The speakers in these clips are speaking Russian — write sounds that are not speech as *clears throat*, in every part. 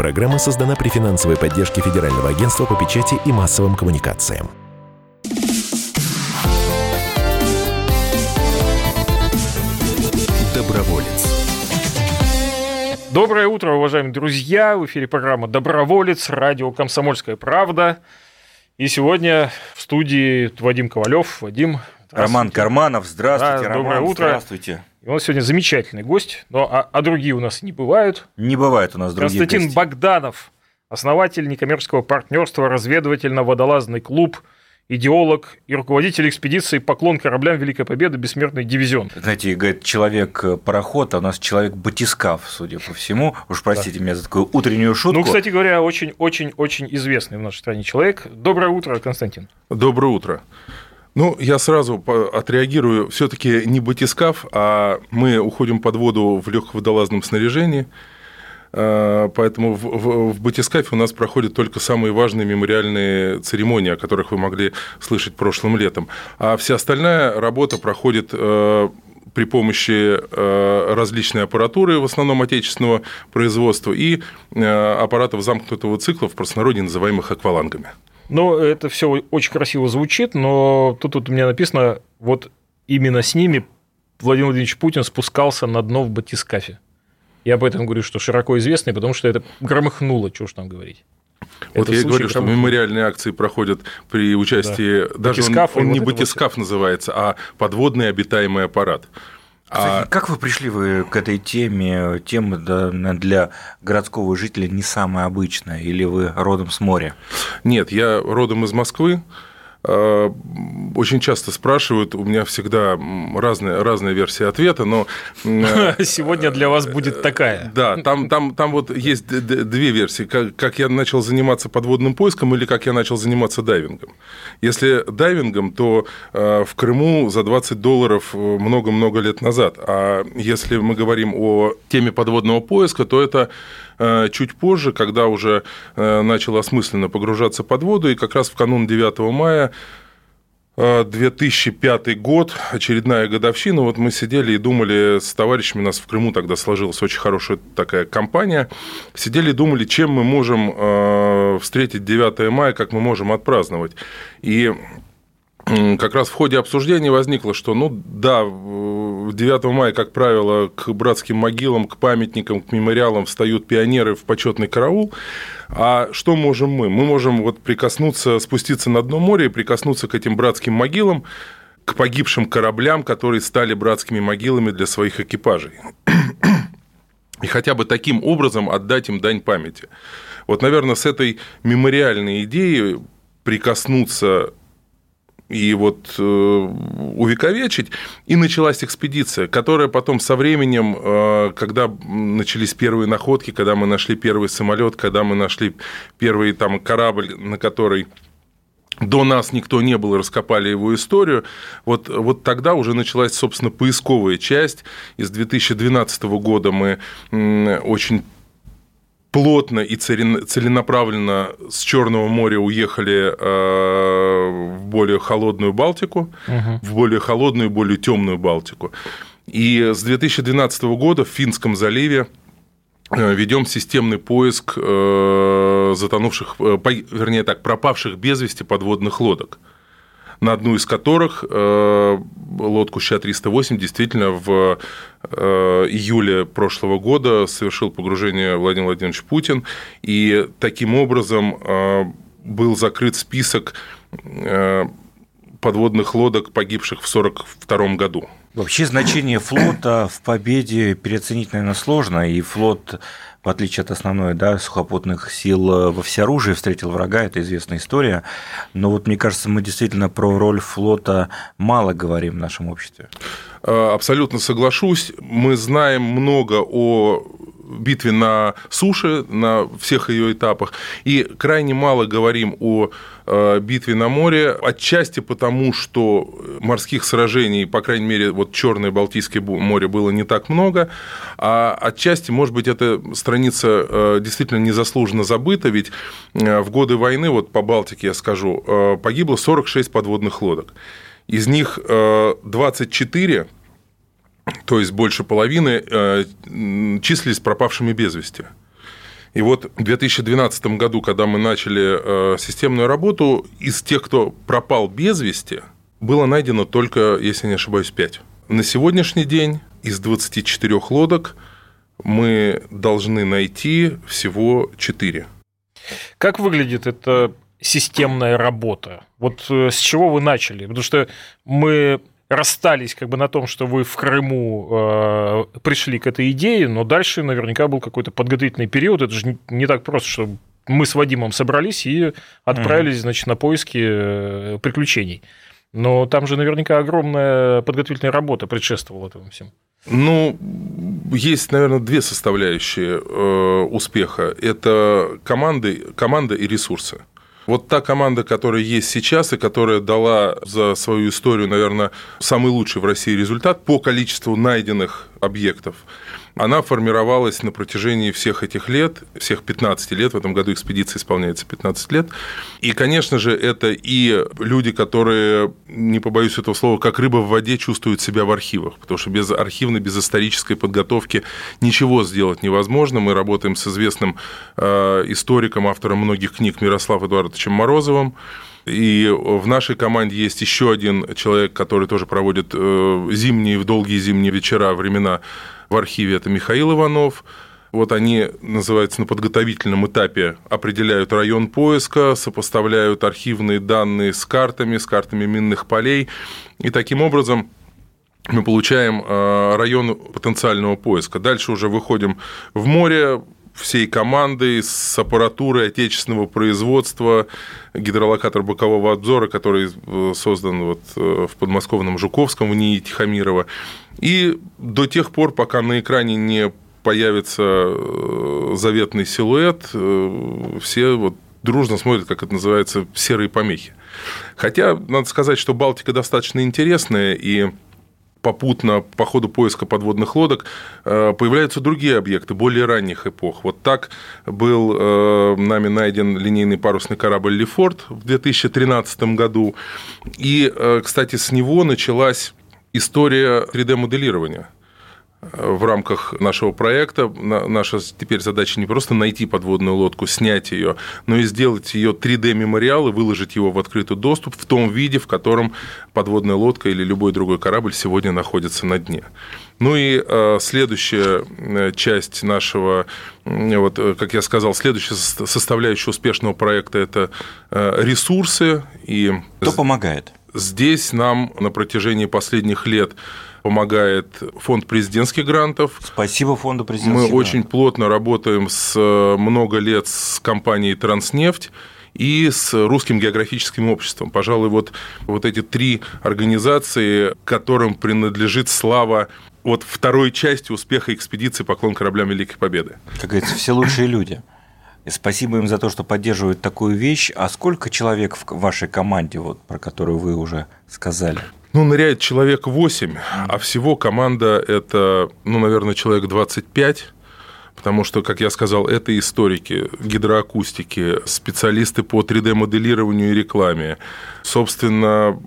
Программа создана при финансовой поддержке Федерального агентства по печати и массовым коммуникациям. Доброволец. Доброе утро, уважаемые друзья! В эфире программа «Доброволец», радио «Комсомольская правда». И сегодня в студии Вадим Ковалев. Вадим, Роман Карманов, здравствуйте, Да, Роман, доброе утро. здравствуйте. И у нас сегодня замечательный гость, но а, а другие у нас не бывают. Не бывает у нас других Константин гостей. Богданов, основатель некоммерческого партнерства «Разведывательно-водолазный клуб», идеолог и руководитель экспедиции «Поклон кораблям Великой Победы. Бессмертный дивизион». Знаете, говорит, человек-пароход, а у нас человек-батискаф, судя по всему. Уж простите меня за такую утреннюю шутку. Ну, кстати говоря, очень-очень-очень известный в нашей стране человек. Доброе утро, Константин. Доброе утро. Ну, я сразу отреагирую. Все-таки не батискаф, а мы уходим под воду в легководолазном снаряжении. Э, Поэтому в, в- в батискафе у нас проходят только самые важные мемориальные церемонии, о которых вы могли слышать прошлым летом. А вся остальная работа проходит э, при помощи э, различной аппаратуры, в основном отечественного производства, и э, аппаратов замкнутого цикла, в простонародье называемых аквалангами. Ну, это все очень красиво звучит, но тут вот у меня написано, вот именно с ними Владимир Владимирович Путин спускался на дно в батискафе. Я об этом говорю, что широко известный, потому что это громыхнуло, что уж там говорить. Вот Это я и говорю, что громыхнуло. мемориальные акции проходят при участии... Даже он, Батискаф и он вот не это вот батискаф называется, а подводный обитаемый аппарат. А, как вы пришли вы к этой теме? Тема для городского жителя не самая обычная, или вы родом с моря? нет, я родом из Москвы. А, Очень часто спрашивают, у меня всегда м, разная, разная версия ответа, но... э, *laughs* Сегодня для вас будет такая. Да, там, там, там вот есть две версии. Как, как я начал заниматься подводным поиском или как я начал заниматься дайвингом. Если дайвингом, то э, в Крыму за 20 долларов э, много-много лет назад. А если мы говорим о теме подводного поиска, то это э, чуть позже, когда уже э, начал осмысленно погружаться под воду, и как раз в канун 9 мая э, 2005 год, очередная годовщина. Вот мы сидели и думали с товарищами, у нас в Крыму тогда сложилась очень хорошая такая компания. Сидели и думали, чем мы можем э, встретить 9 мая, как мы можем отпраздновать. И как раз в ходе обсуждения возникло, что, ну да, в 9 мая, как правило, к братским могилам, к памятникам, к мемориалам встают пионеры в почетный караул. А что можем мы? Мы можем вот прикоснуться, спуститься на дно моря и прикоснуться к этим братским могилам, к погибшим кораблям, которые стали братскими могилами для своих экипажей. И хотя бы таким образом отдать им дань памяти. Вот, наверное, с этой мемориальной идеей прикоснуться и вот э, увековечить. И началась экспедиция, которая потом со временем, э, когда начались первые находки, когда мы нашли первый самолет, когда мы нашли первый там корабль, на который до нас никто не был, раскопали его историю. Вот, вот тогда уже началась, собственно, поисковая часть. И с 2012 года мы очень плотно и целен- целенаправленно с Черного моря уехали э, в более холодную Балтику, в более холодную, более темную Балтику. И с 2012 года в Финском заливе э, ведем системный поиск э, затонувших, вернее так, пропавших без вести подводных лодок на одну из которых э, лодку Ща-308 действительно в э, июле прошлого года совершил погружение Владимир Владимирович Путин, и таким образом э, был закрыт список подводных лодок, погибших в 1942 году. Вообще значение флота в победе переоценить, наверное, сложно, и флот, в отличие от основной да, сухопутных сил во всеоружии, встретил врага, это известная история. Но вот мне кажется, мы действительно про роль флота мало говорим в нашем обществе. Э, Абсолютно соглашусь. Мы знаем много о битве на суше, на всех ее этапах, и крайне мало говорим о э, битве на море, отчасти потому, что морских сражений, по крайней мере, вот Черное Балтийское море было не так много, а отчасти, может быть, эта страница э, действительно незаслуженно забыта, ведь э, в годы войны, вот по Балтике я скажу, э, погибло 46 подводных лодок. Из них э, 24 то есть больше половины, э, числились пропавшими без вести. И вот в 2012 году, когда мы начали э, системную работу, из тех, кто пропал без вести, было найдено только, если не ошибаюсь, 5. На сегодняшний день из 24 лодок мы должны найти всего 4. Как выглядит эта системная работа? Вот э, с чего вы начали? Потому что мы расстались как бы на том, что вы в Крыму э, пришли к этой идее, но дальше наверняка был какой-то подготовительный период. Это же не, так просто, что мы с Вадимом собрались и отправились, mm значит, на поиски э, приключений. Но там же наверняка огромная подготовительная работа предшествовала этому всему. Ну, есть, наверное, две составляющие э, успеха. Это команды, команда и ресурсы. Вот та команда, которая есть сейчас и которая дала за свою историю, наверное, самый лучший в России результат по количеству найденных объектов, она формировалась на протяжении всех этих лет, всех 15 лет, в этом году экспедиция исполняется 15 лет. И, конечно же, это и люди, которые, не побоюсь этого слова, как рыба в воде чувствуют себя в архивах, потому что без архивной, без исторической подготовки ничего сделать невозможно. Мы работаем с известным э, историком, автором многих книг Мирославом Эдуардовичем Морозовым, и в нашей команде есть еще один человек, который тоже проводит э, зимние, в долгие зимние вечера, времена в архиве. Это Михаил Иванов. Вот они, называется, на подготовительном этапе определяют район поиска, сопоставляют архивные данные с картами, с картами минных полей. И таким образом мы получаем э, район потенциального поиска. Дальше уже выходим в море, всей командой с аппаратурой отечественного производства, гидролокатор бокового обзора, который э, создан вот э, в подмосковном Жуковском в НИИ Тихомирова. И до тех пор, пока на экране не появится э, заветный силуэт, все вот дружно смотрят, как это называется, серые помехи. Хотя, надо сказать, что Балтика достаточно интересная, и попутно по ходу поиска подводных лодок э, появляются другие объекты более ранних эпох. Вот так был э, нами найден линейный парусный корабль «Лефорт» в 2013 году. И, э, кстати, с него началась история 3D-моделирования – в рамках нашего проекта. Наша теперь задача не просто найти подводную лодку, снять ее, но и сделать ее 3D-мемориал и выложить его в открытый доступ в том виде, в котором подводная лодка или любой другой корабль сегодня находится на дне. Ну и э, следующая э, часть нашего, вот, э, как я сказал, следующая составляющая успешного проекта – это ресурсы. И Кто помогает? Здесь нам на протяжении последних лет помогает фонд президентских грантов. Спасибо фонду президентских Мы грантов. очень плотно работаем с много лет с компанией «Транснефть» и с Русским географическим обществом. Пожалуй, вот, вот эти три организации, которым принадлежит слава вот второй части успеха экспедиции «Поклон кораблям Великой Победы». Как говорится, все лучшие люди. И спасибо им за то, что поддерживают такую вещь. А сколько человек в вашей команде, вот, про которую вы уже сказали? Ну, ныряет человек 8, а всего команда это, ну, наверное, человек 25 потому что, как я сказал, это историки, гидроакустики, специалисты по 3D-моделированию и рекламе, собственно,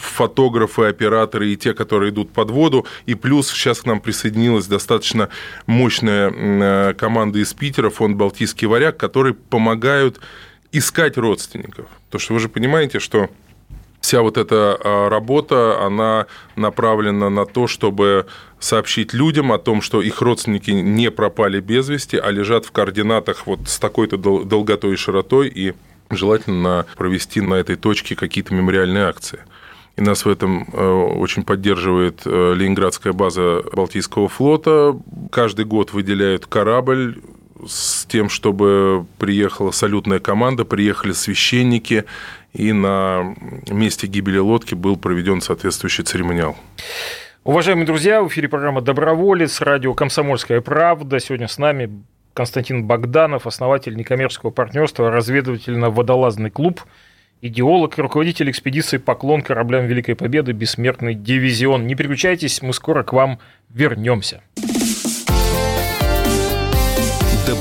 фотографы, операторы и те, которые идут под воду, и плюс сейчас к нам присоединилась достаточно мощная э, команда из Питера, фонд «Балтийский варяг», которые помогают искать родственников. Потому что вы же понимаете, что вся вот эта а, работа, она направлена на то, чтобы сообщить людям о том, что их родственники не пропали без вести, а лежат в координатах вот с такой-то долготой и широтой, и желательно провести на этой точке какие-то мемориальные акции. И нас в этом э, очень поддерживает э, Ленинградская база Балтийского флота. Каждый год выделяют корабль с тем, чтобы приехала салютная команда, приехали священники, и на месте гибели лодки был проведен соответствующий церемониал. Уважаемые друзья, в эфире программа «Доброволец», радио «Комсомольская правда». Сегодня с нами Константин Богданов, основатель некоммерческого партнерства «Разведывательно-водолазный клуб», идеолог и руководитель экспедиции «Поклон кораблям Великой Победы. Бессмертный дивизион». Не переключайтесь, мы скоро к вам вернемся.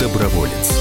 Доброволец.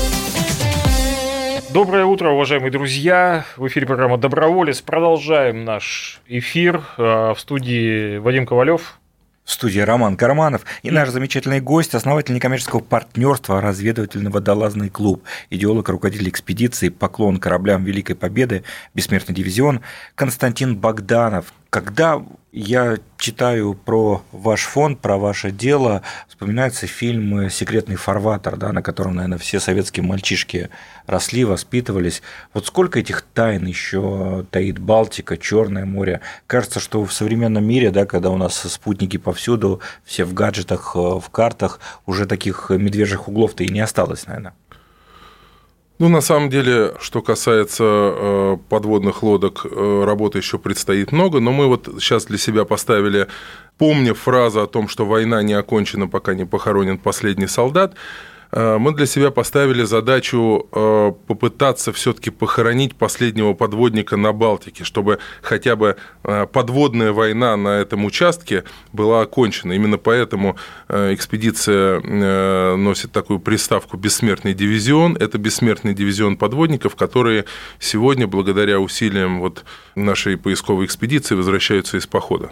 Доброе утро, уважаемые друзья. В эфире программа «Доброволец». Продолжаем наш эфир. А, В студии Вадим Ковалев. В студии Роман Карманов и наш замечательный гость, основатель некоммерческого партнерства разведывательно-водолазный клуб, идеолог, руководитель экспедиции «Поклон кораблям Великой Победы», бессмертный дивизион Константин Богданов. Когда я читаю про ваш фонд, про ваше дело, вспоминается фильм «Секретный фарватер», да, на котором, наверное, все советские мальчишки росли, воспитывались. Вот сколько этих тайн еще таит Балтика, Черное море? Кажется, что в современном мире, да, когда у нас спутники повсюду, все в гаджетах, э, в картах, уже таких медвежьих углов-то и не осталось, наверное. Ну, на самом деле, что касается э, подводных лодок, э, работы еще предстоит много, но мы вот сейчас для себя поставили, помня фразу о том, что война не окончена, пока не похоронен последний солдат, мы для себя поставили задачу э, попытаться все-таки похоронить последнего подводника на Балтике, чтобы хотя бы э, подводная война на этом участке была окончена. Именно поэтому э, экспедиция э, носит такую приставку «Бессмертный дивизион». Это бессмертный дивизион подводников, которые сегодня, благодаря усилиям вот нашей поисковой экспедиции, возвращаются из похода.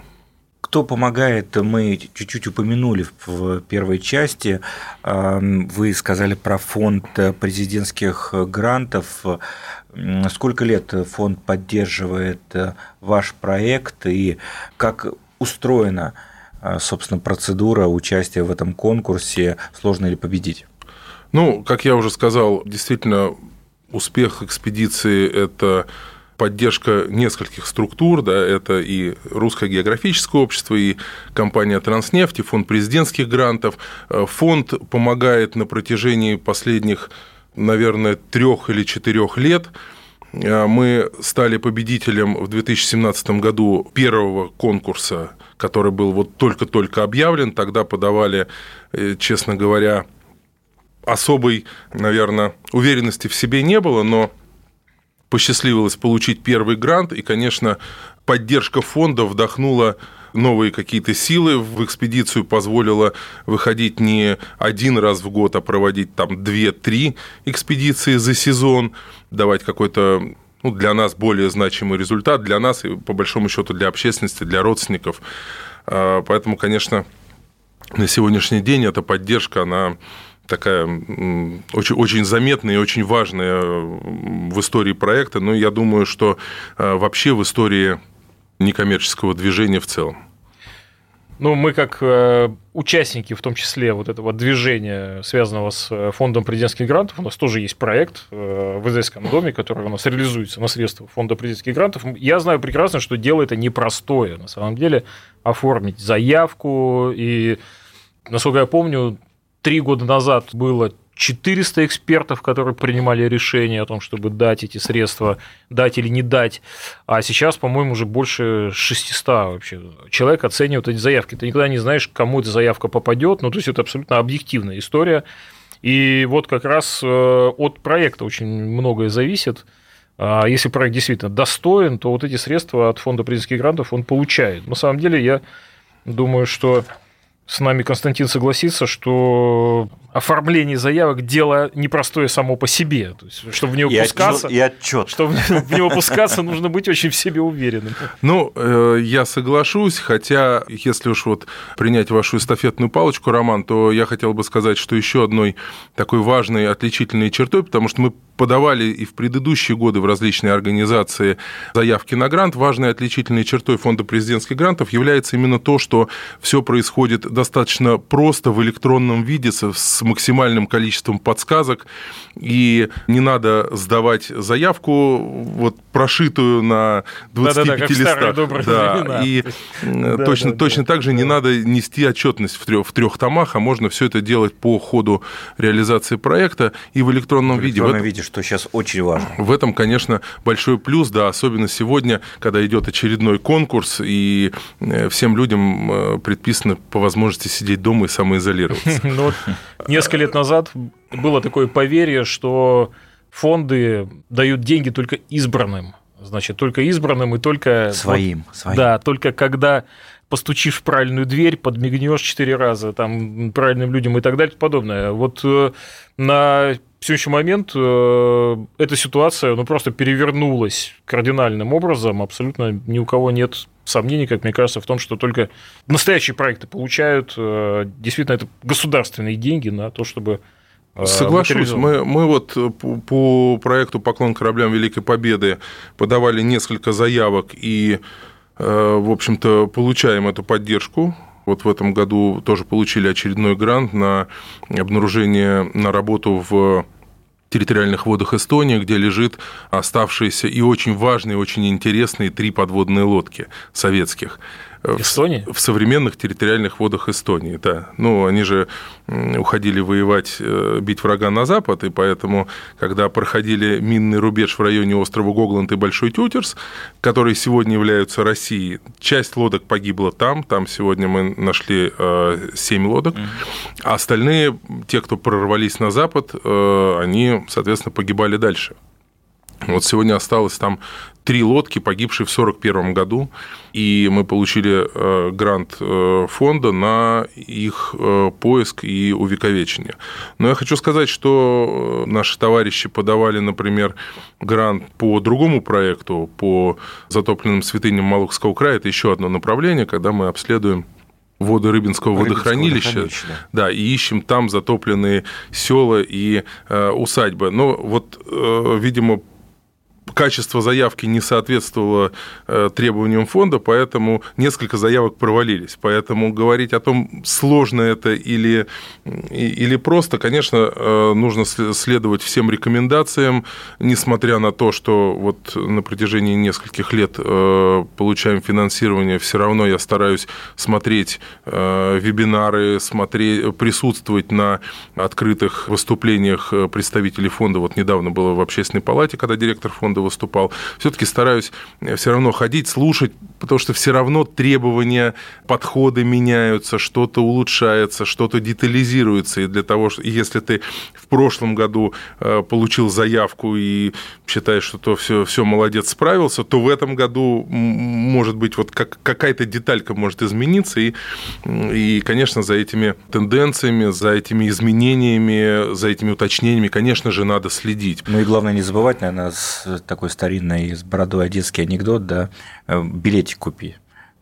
Кто помогает, мы чуть-чуть упомянули в первой части. Вы сказали про фонд президентских грантов. Сколько лет фонд поддерживает ваш проект и как устроена, собственно, процедура участия в этом конкурсе? Сложно ли победить? Ну, как я уже сказал, действительно, успех экспедиции – это поддержка нескольких структур, да, это и Русское географическое общество, и компания Транснефть, и фонд президентских грантов. Фонд помогает на протяжении последних, наверное, трех или четырех лет. Мы стали победителем в 2017 году первого конкурса, который был вот только-только объявлен. Тогда подавали, честно говоря, особой, наверное, уверенности в себе не было, но посчастливилось получить первый грант, и, конечно, поддержка фонда вдохнула новые какие-то силы в экспедицию, позволила выходить не один раз в год, а проводить там 2-3 экспедиции за сезон, давать какой-то ну, для нас более значимый результат, для нас и, по большому счету, для общественности, для родственников. А, поэтому, конечно, на сегодняшний день эта поддержка, она такая очень, очень заметная и очень важная в истории проекта, но я думаю, что вообще в истории некоммерческого движения в целом. Ну, мы как э, участники, в том числе вот этого движения, связанного с фондом президентских грантов, у нас тоже есть проект э, в Израильском доме, который у нас реализуется на средства фонда президентских грантов. Я знаю прекрасно, что дело это непростое. На самом деле оформить заявку и, насколько я помню, три года назад было 400 экспертов, которые принимали решение о том, чтобы дать эти средства, дать или не дать. А сейчас, по-моему, уже больше 600 вообще человек оценивают эти заявки. Ты никогда не знаешь, кому эта заявка попадет. Ну, то есть это абсолютно объективная история. И вот как раз э, от проекта очень многое зависит. А если проект действительно достоин, то вот эти средства от фонда президентских грантов он получает. На самом деле, я думаю, что с нами Константин согласится, что оформление заявок дело непростое само по себе. То есть, чтобы в него и пускаться, и отчет. чтобы в него пускаться, нужно быть очень в себе уверенным. Ну, э, я соглашусь, хотя, если уж вот принять вашу эстафетную палочку, Роман, то я хотел бы сказать, что еще одной такой важной отличительной чертой, потому что мы подавали и в предыдущие годы в различные организации заявки на грант, важной отличительной чертой фонда президентских грантов является именно то, что все происходит достаточно просто в электронном виде с, максимальным количеством подсказок, и не надо сдавать заявку вот прошитую на 25 Да-да-да, как в старые листах. добрые Да, и э, Да, точно, да, точно да. так же не надо нести отчетность в трех, в трех томах, а можно все это делать по ходу реализации проекта и в электронном В виде. Электронном этом- виде, что сейчас очень важно. в этом, конечно, большой плюс, да, особенно сегодня, когда идет очередной конкурс, и э, всем людям э, предписано по возможности сидеть дома и самоизолироваться. *laughs* Ну несколько лет назад было такое поверье, что фонды дают деньги только избранным. Значит, только избранным и только... Своим, своим. Да, только когда постучишь в правильную дверь, подмигнешь четыре раза там правильным людям и так далее и подобное. Вот э, на сегодняшний момент э, эта ситуация ну, просто перевернулась кардинальным образом. Абсолютно ни у кого нет сомнений, как мне кажется, в том, что только настоящие проекты получают э, действительно это государственные деньги на то, чтобы Соглашусь. материализовать. Мы, мы вот э, по, проекту «Поклон кораблям Великой Победы» подавали несколько заявок и, э, в общем-то, получаем эту поддержку. Вот в этом году тоже получили очередной грант на обнаружение, на работу в территориальных водах Эстонии, где лежит оставшиеся и очень важные, и очень интересные три подводные лодки советских. В- Эстонии? В современных территориальных водах Эстонии, да. Ну, они же уходили воевать, э, бить врага на запад, и поэтому, когда проходили минный рубеж в районе острова Гогланд и Большой Тютерс, которые сегодня являются Россией, часть лодок погибла там, там сегодня мы нашли э, 7 лодок, а остальные, те, кто прорвались на запад, э, они, соответственно, погибали дальше. Вот сегодня осталось там три лодки, погибшие в 1941 году, и мы получили э, грант э, фонда на их э, поиск и увековечение. Но я хочу сказать, что наши товарищи подавали, например, грант по другому проекту, по затопленным святыням Малухского края. Это еще одно направление, когда мы обследуем воды Рыбинского Рыбинского водохранилища, водохранилища, да, и ищем там затопленные села и э, усадьбы. Но вот, э, видимо, качество заявки не соответствовало э, требованиям фонда, поэтому несколько заявок провалились. Поэтому говорить о том, сложно это или, или просто, конечно, э, нужно сл- следовать всем рекомендациям, несмотря на то, что вот на протяжении нескольких лет э, получаем финансирование, все равно я стараюсь смотреть вебинары, смотреть, присутствовать на открытых выступлениях представителей фонда. Вот недавно было в общественной палате, когда директор фонда выступал. Все-таки стараюсь все равно ходить, слушать, потому что все равно требования, подходы меняются, что-то улучшается, что-то детализируется. И для того, что если ты в прошлом году э, получил заявку и считаешь, что то все, все молодец, справился, то в этом году может быть вот как, какая-то деталька может измениться. И, и, конечно, за этими тенденциями, за этими изменениями, за этими уточнениями, конечно же, надо следить. Ну и главное не забывать, наверное, такой старинный с бородой одесский анекдот, да, э, билетик купи.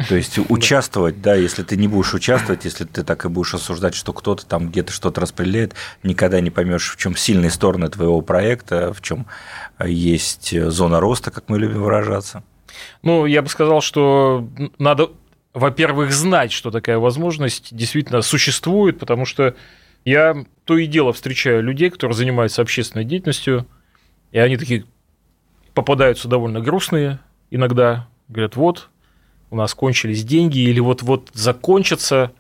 То есть *laughs* участвовать, да, если ты не будешь участвовать, если ты так и будешь осуждать, что кто-то там где-то что-то распределяет, никогда не поймешь, в чем сильные стороны твоего проекта, в чем есть зона роста, как мы любим выражаться. Ну, я бы сказал, что надо, во-первых, знать, что такая возможность действительно существует, потому что я то и дело встречаю людей, которые занимаются общественной деятельностью, и они такие попадаются довольно грустные иногда, говорят, вот, у нас кончились деньги, или вот-вот закончатся,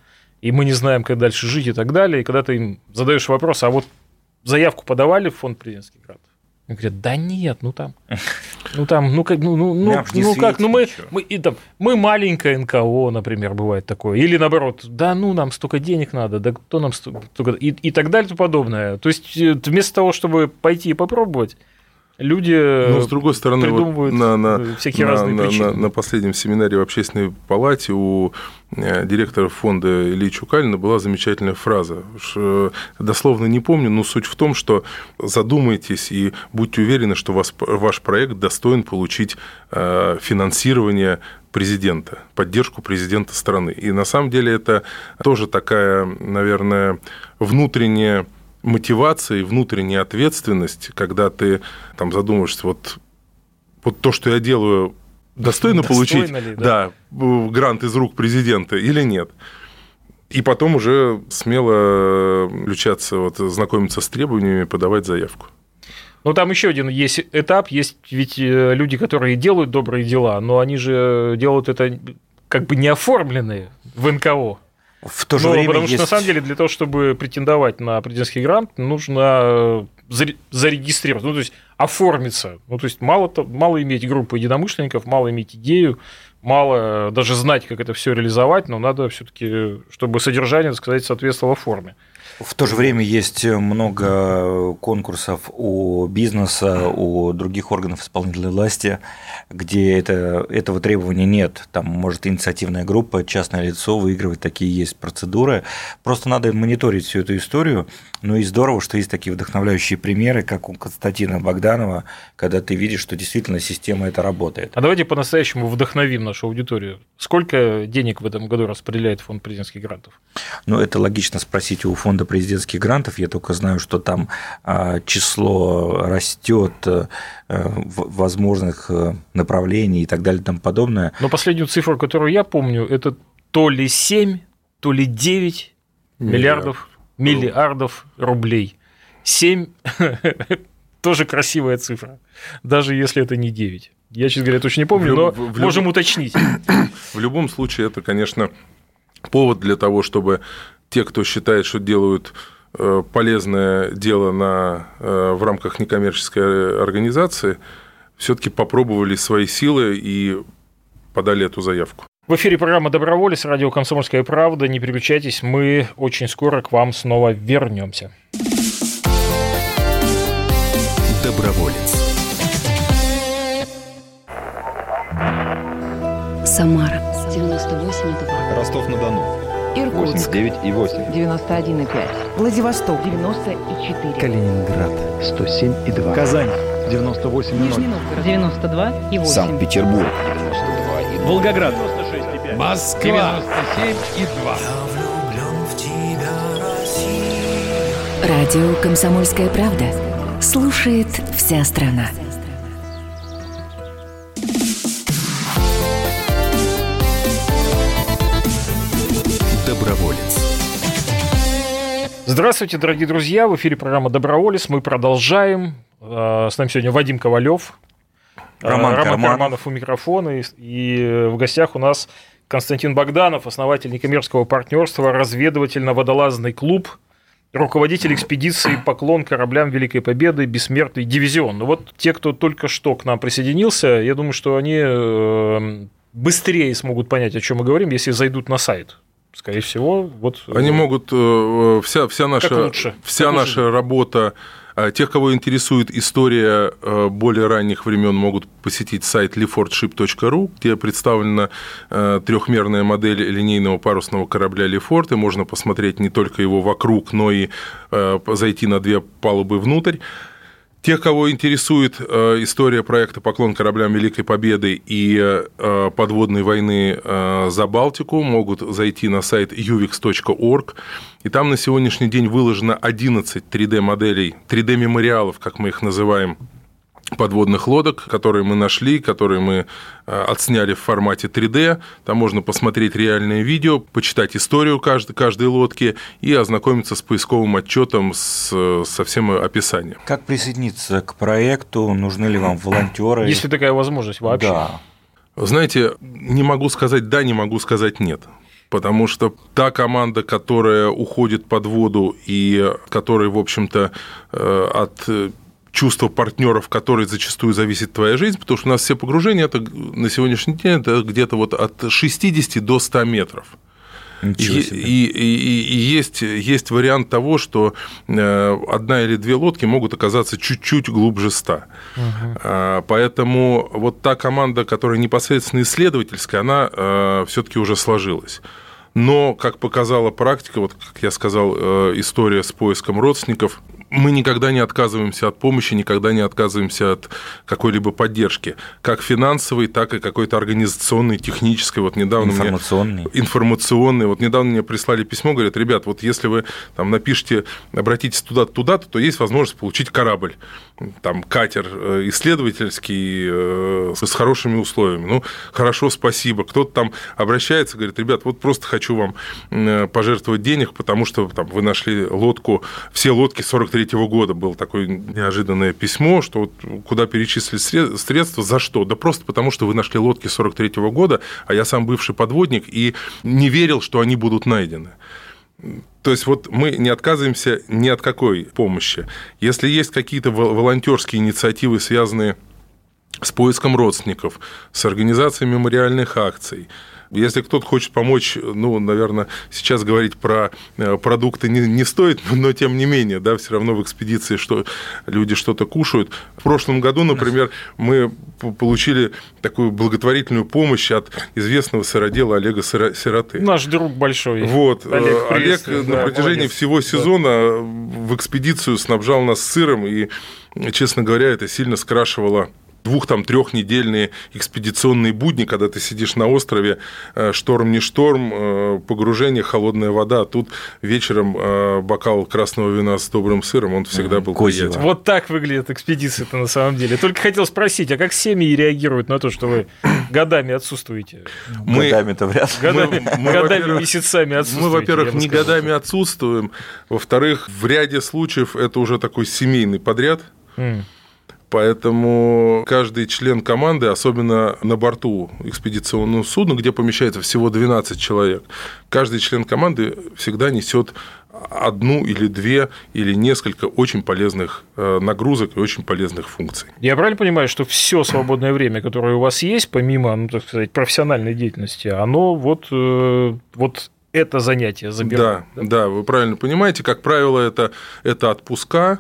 и мы не знаем, как дальше жить и так далее. И когда ты им задаешь вопрос, а вот заявку подавали в фонд президентских грантов? Они говорят, да нет, ну там, ну там, ну как, ну, ну, ну, ну как, ну мы, мы, и там, мы маленькая НКО, например, бывает такое. Или наоборот, да ну нам столько денег надо, да кто нам столько... И, и так далее и тому подобное. То есть э, вместо того, чтобы пойти и попробовать, люди Ну, с другой стороны, вот придумывают на, на, э, всякие на- разные на- причины. на- на последнем семинаре в общественной палате у э, директора фонда Ильи Чукалина была замечательная фраза. Дословно не помню, но суть в том, что задумайтесь и будьте уверены, что вас, ваш проект достоин получить э, финансирование президента, поддержку президента страны. И на самом деле это тоже такая, наверное, внутренняя мотивация и внутренняя ответственность, когда ты там задумываешься, вот, вот то, что я делаю, достойно Достойно получить ли, да? да, грант из рук президента или нет. И потом уже смело включаться, вот, знакомиться с требованиями, подавать заявку. Ну, там еще один есть этап, есть ведь э, люди, которые делают добрые дела, но они же делают это как бы не оформленные в НКО. В то же Ну, время потому есть... что, на самом деле, для того, чтобы претендовать на президентский грант, нужно заре- зарегистрироваться, ну, то есть оформиться. Ну, то есть мало, то- мало иметь группу единомышленников, мало иметь идею, мало даже знать, как это все реализовать, но надо все-таки, чтобы содержание, так сказать, соответствовало форме. В то же время есть много конкурсов у бизнеса, у других органов исполнительной власти, где это, этого требования нет. Там может инициативная группа, частное лицо выигрывать, такие есть процедуры. Просто надо мониторить всю эту историю. Ну и здорово, что есть такие вдохновляющие примеры, как у Константина Богданова, когда ты видишь, что действительно система это работает. А давайте по-настоящему вдохновим нашу аудиторию. Сколько денег в этом году распределяет фонд президентских грантов? Ну, это логично спросить у фонда президентских грантов. Я только знаю, что там а, число растет э, возможных э, направлений и так далее и тому подобное. Но последнюю цифру, которую я помню, это то ли 7, то ли 9 миллиардов, миллиардов рублей. 7 тоже красивая цифра, даже если это не 9. Я, честно говоря, точно не помню, В но в можем люб- уточнить. *clears throat* В любом случае, это, конечно, повод для того, чтобы те, кто считает, что делают э, полезное дело на, э, в рамках некоммерческой организации, все-таки попробовали свои силы и подали эту заявку. В эфире программа «Доброволец», радио «Комсомольская правда». Не переключайтесь, мы очень скоро к вам снова вернемся. Доброволец. Самара 98,2. Ростов-на-Дону. Иркутск 89,8. 91,5. Владивосток 94. Калининград. 107,2. Казань. 98,0. Нижний Новгород 92 и 8. Санкт-Петербург. 92,2. Волгоград. 96,5. Москва. 97,2. Радио «Комсомольская правда». Слушает вся страна. Здравствуйте, дорогие друзья! В эфире программа «Доброволец». Мы продолжаем. Э, С нами сегодня Вадим Ковалев, э, Роман Роман Карманов. Карманов у микрофона. И, и в гостях у нас Константин Богданов, основатель некоммерческого партнерства «Разведывательно-водолазный клуб», руководитель экспедиции «Поклон кораблям Великой Победы. Бессмертный дивизион». Ну вот те, кто только что к нам присоединился, я думаю, что они э, быстрее смогут понять, о чем мы говорим, если зайдут на сайт. Скорее всего, вот... Они э, могут, э, вся, вся наша, вся Как наша лучше? работа, э, тех, кого интересует история э, более ранних времен, могут посетить сайт lefortship.ru, где представлена э, трехмерная модель линейного парусного корабля Лефорт, и можно посмотреть не только его вокруг, но и э, зайти на две палубы внутрь. Тех, кого интересует э, история проекта «Поклон кораблям Великой Победы» и э, подводной войны э, за Балтику, могут зайти на сайт uvix.org. И там на сегодняшний день выложено 11 3D-моделей, 3D-мемориалов, как мы их называем, подводных лодок, которые мы нашли, которые мы э, отсняли в формате 3D. Там можно посмотреть реальное видео, почитать историю каждой, каждой лодки и ознакомиться с поисковым отчетом с, со всем описанием. Как присоединиться к проекту? Нужны ли вам волонтеры? Есть ли такая возможность вообще? Да. Знаете, не могу сказать да, не могу сказать нет. Потому что та команда, которая уходит под воду и которая, в общем-то, э, от чувства партнеров, которые зачастую зависит твоя жизнь, потому что у нас все погружения это на сегодняшний день это где-то вот от 60 до 100 метров. И, и- и- и есть, есть вариант того, что э, одна или две лодки могут оказаться чуть-чуть глубже 100. А, Поэтому вот та команда, которая непосредственно исследовательская, она все-таки уже сложилась. Но, как показала практика, вот как я сказал, э, история с поиском родственников, мы никогда не отказываемся от помощи, никогда не отказываемся от какой-либо поддержки, как финансовой, так и какой-то организационной, технической. Вот недавно мне- Информационный. информационные. Вот недавно мне прислали письмо, говорят, ребят, вот если вы там напишите, обратитесь туда-то, туда-то, то есть возможность получить корабль. там катер э, исследовательский э, с хорошими условиями. Ну, хорошо, спасибо. Кто-то там обращается, говорит, ребят, вот просто хочу вам э, пожертвовать денег, потому что там, вы нашли лодку, все лодки 43 -го года, было такое неожиданное письмо, что вот куда перечислили средства, за что? Да просто потому, что вы нашли лодки 43 -го года, а я сам бывший подводник и не верил, что они будут найдены. То есть вот мы не отказываемся ни от какой помощи. Если есть какие-то волонтерские инициативы, связанные с поиском родственников, с организацией мемориальных акций, если кто-то хочет помочь, ну, наверное, сейчас говорить про э, продукты не, не стоит, *laughs* но тем не менее, да, все равно в экспедиции что люди что-то кушают. В прошлом году, например, мы получили такую благотворительную помощь от известного сыродела Олега Сироты. Наш друг большой. Вот. Олег, э, Олег да, на протяжении молодец. всего сезона в экспедицию снабжал нас сыром, и, честно говоря, это сильно скрашивало двух там трехнедельные экспедиционные будни, когда ты сидишь на острове, э, шторм не шторм, э, погружение, холодная вода, а тут вечером э, бокал красного вина с добрым сыром, он всегда был Козьего. приятен. Вот так выглядит экспедиция-то на самом деле. Только хотел спросить, а как семьи реагируют на то, что вы годами отсутствуете? Мы, годами-то вряд ли. Годами, мы, мы, годами месяцами отсутствуете. Мы, во-первых, не годами отсутствуем, во-вторых, в ряде случаев это уже такой семейный подряд. Mm. Поэтому каждый член команды, особенно на борту экспедиционного судна, где помещается всего 12 человек, каждый член команды всегда несет одну или две или несколько очень полезных э, нагрузок и очень полезных функций. Я правильно понимаю, что все свободное время, которое у вас есть, помимо, ну, так сказать, профессиональной деятельности, оно вот, э, вот это занятие забирает? Да, да, да, вы правильно понимаете. Как правило, это, это отпуска,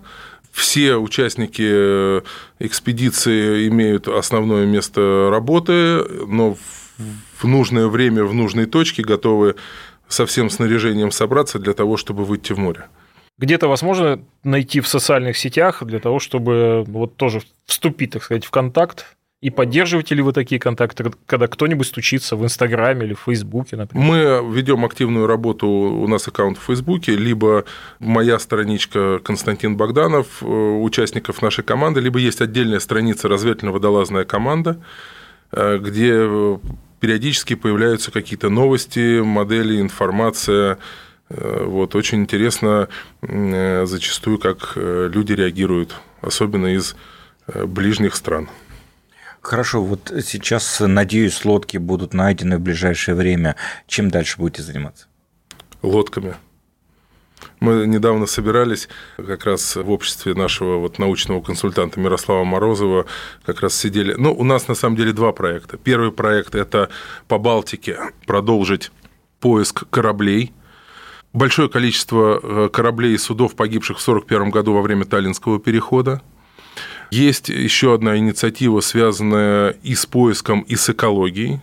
все участники э, экспедиции имеют основное место работы, но в нужное время, в нужной точке готовы со всем снаряжением собраться для того, чтобы выйти в море. Где-то возможно найти в социальных сетях для того, чтобы вот тоже вступить, так сказать, в контакт и поддерживаете ли вы такие контакты, когда кто-нибудь стучится в Инстаграме или в Фейсбуке, например? Мы ведем активную работу, у нас аккаунт в Фейсбуке, либо моя страничка Константин Богданов, э, участников нашей команды, либо есть отдельная страница разведывательно-водолазная команда, э, где э, периодически появляются какие-то новости, модели, информация. Вот, очень интересно зачастую, как люди реагируют, особенно из ближних стран. Хорошо, вот сейчас, надеюсь, лодки будут найдены в ближайшее время. Чем дальше будете заниматься? Лодками. Мы недавно собирались как раз в обществе нашего вот научного консультанта Мирослава Морозова, как раз сидели. Ну, у нас на самом деле два проекта. Первый проект – это по Балтике продолжить поиск кораблей. Большое количество э, кораблей и судов, погибших в 1941 году во время Таллинского перехода. Есть еще одна инициатива, связанная и с поиском, и с экологией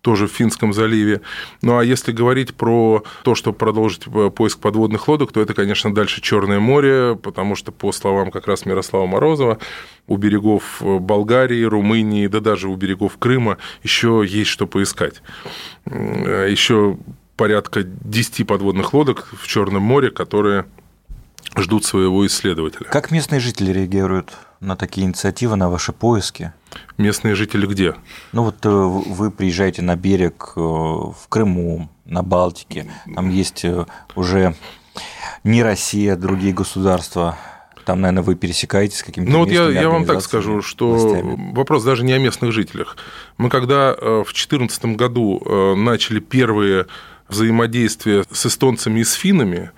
тоже в Финском заливе. Ну а если говорить про то, что продолжить поиск подводных лодок, то это, конечно, дальше Черное море, потому что, по словам как раз Мирослава Морозова, у берегов Болгарии, Румынии, да даже у берегов Крыма еще есть что поискать. Еще порядка 10 подводных лодок в Черном море, которые ждут своего исследователя. Как местные жители реагируют на такие инициативы, на ваши поиски? Местные жители где? Ну вот э, вы приезжаете на берег э, в Крыму, на Балтике, там есть э, уже не Россия, другие государства. Там, наверное, вы пересекаетесь с какими-то Ну вот я, я вам так скажу, что властями. вопрос даже не о местных жителях. Мы когда в 2014 году начали первые взаимодействия с эстонцами и с финнами,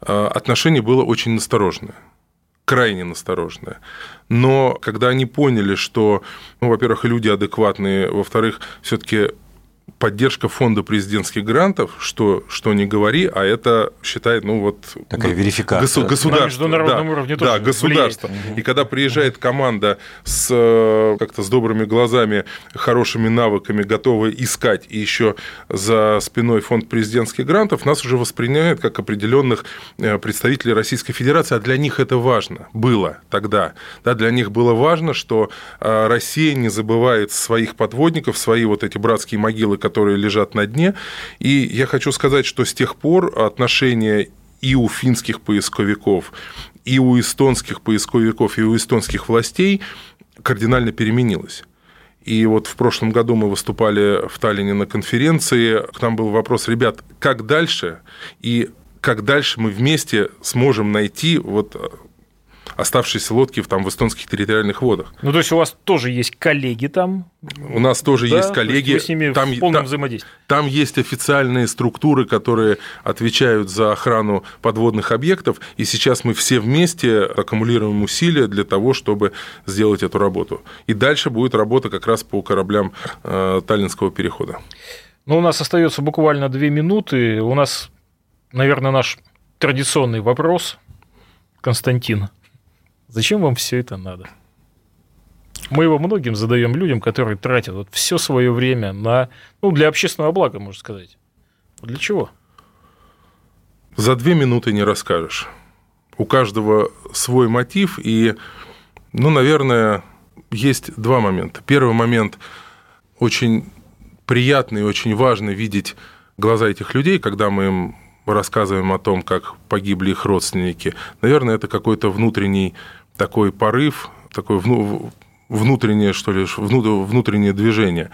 отношение было очень настороженное крайне настороженное. Но когда они поняли, что, ну, во-первых, люди адекватные, во-вторых, все-таки поддержка фонда президентских грантов, что, что не говори, а это считает, ну вот... Такая верификация. Госу- государство. На международном да, уровне тоже Да, государство. Влияет. И когда приезжает команда с э, как-то с добрыми глазами, хорошими навыками, готовая искать, и еще за спиной фонд президентских грантов, нас уже воспринимают как определенных э, представителей Российской Федерации, а для них это важно было тогда. Да, для них было важно, что э, Россия не забывает своих подводников, свои вот эти братские могилы, которые лежат на дне. И я хочу сказать, что с тех пор отношения и у финских поисковиков, и у эстонских поисковиков, и у эстонских властей кардинально переменилась. И вот в прошлом году мы выступали в Таллине на конференции. К нам был вопрос, ребят, как дальше? И как дальше мы вместе сможем найти вот оставшиеся лодки в, там, в эстонских территориальных водах. Ну, то есть у вас тоже есть коллеги там? У нас тоже да? есть коллеги. Вы с ними там, в полном взаимодействии? Там есть официальные структуры, которые отвечают за охрану подводных объектов, и сейчас мы все вместе аккумулируем усилия для того, чтобы сделать эту работу. И дальше будет работа как раз по кораблям э, Таллинского перехода. Ну, у нас остается буквально две минуты. У нас, наверное, наш традиционный вопрос, Константин. Зачем вам все это надо? Мы его многим задаем людям, которые тратят вот все свое время на, ну, для общественного блага, можно сказать. Для чего? За две минуты не расскажешь. У каждого свой мотив, и, ну, наверное, есть два момента. Первый момент очень приятный и очень важно видеть глаза этих людей, когда мы им рассказываем о том, как погибли их родственники. Наверное, это какой-то внутренний такой порыв, такое внутреннее, что ли, внутреннее движение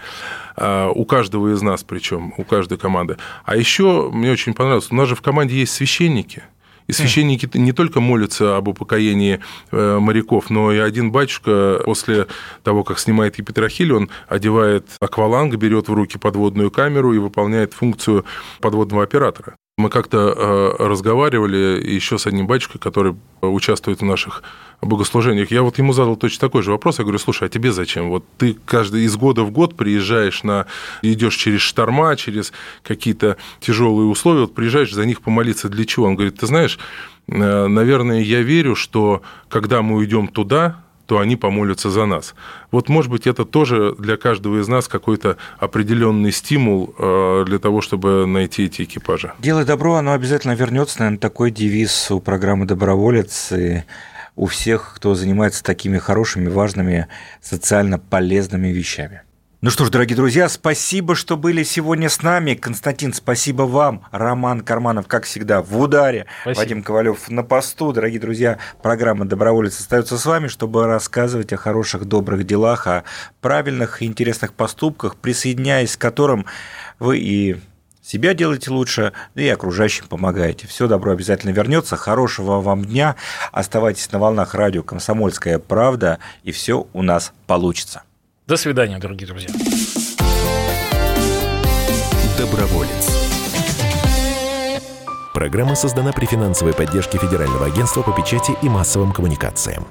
а, у каждого из нас, причем у каждой команды. А еще мне очень понравилось, у нас же в команде есть священники. И священники не только молятся об упокоении э, моряков, но и один батюшка после того, как снимает епитрахиль, он одевает акваланг, берет в руки подводную камеру и выполняет функцию подводного оператора. Мы как-то э, разговаривали еще с одним батюшкой, который участвует в наших богослужениях. Я вот ему задал точно такой же вопрос. Я говорю, слушай, а тебе зачем? Вот ты каждый из года в год приезжаешь на... идешь через шторма, через какие-то тяжелые условия, вот приезжаешь за них помолиться. Для чего? Он говорит, ты знаешь, э, наверное, я верю, что когда мы уйдем туда, то они помолятся за нас. Вот, может быть, это тоже для каждого из нас какой-то определенный стимул э, для того, чтобы найти эти экипажи. Делай добро, оно обязательно вернется, наверное, такой девиз у программы «Доброволец» и у всех, кто занимается такими хорошими, важными, социально полезными вещами. Ну что ж, дорогие друзья, спасибо, что были сегодня с нами. Константин, спасибо вам. Роман Карманов, как всегда, в ударе. Спасибо. Вадим Ковалев на посту. Дорогие друзья, программа «Доброволец» остается с вами, чтобы рассказывать о хороших, добрых делах, о правильных и интересных поступках, присоединяясь к которым вы и себя делаете лучше, да и окружающим помогаете. Все добро обязательно вернется. Хорошего вам дня. Оставайтесь на волнах радио «Комсомольская правда», и все у нас получится. До свидания, дорогие друзья. Доброволец. Программа создана при финансовой поддержке Федерального агентства по печати и массовым коммуникациям.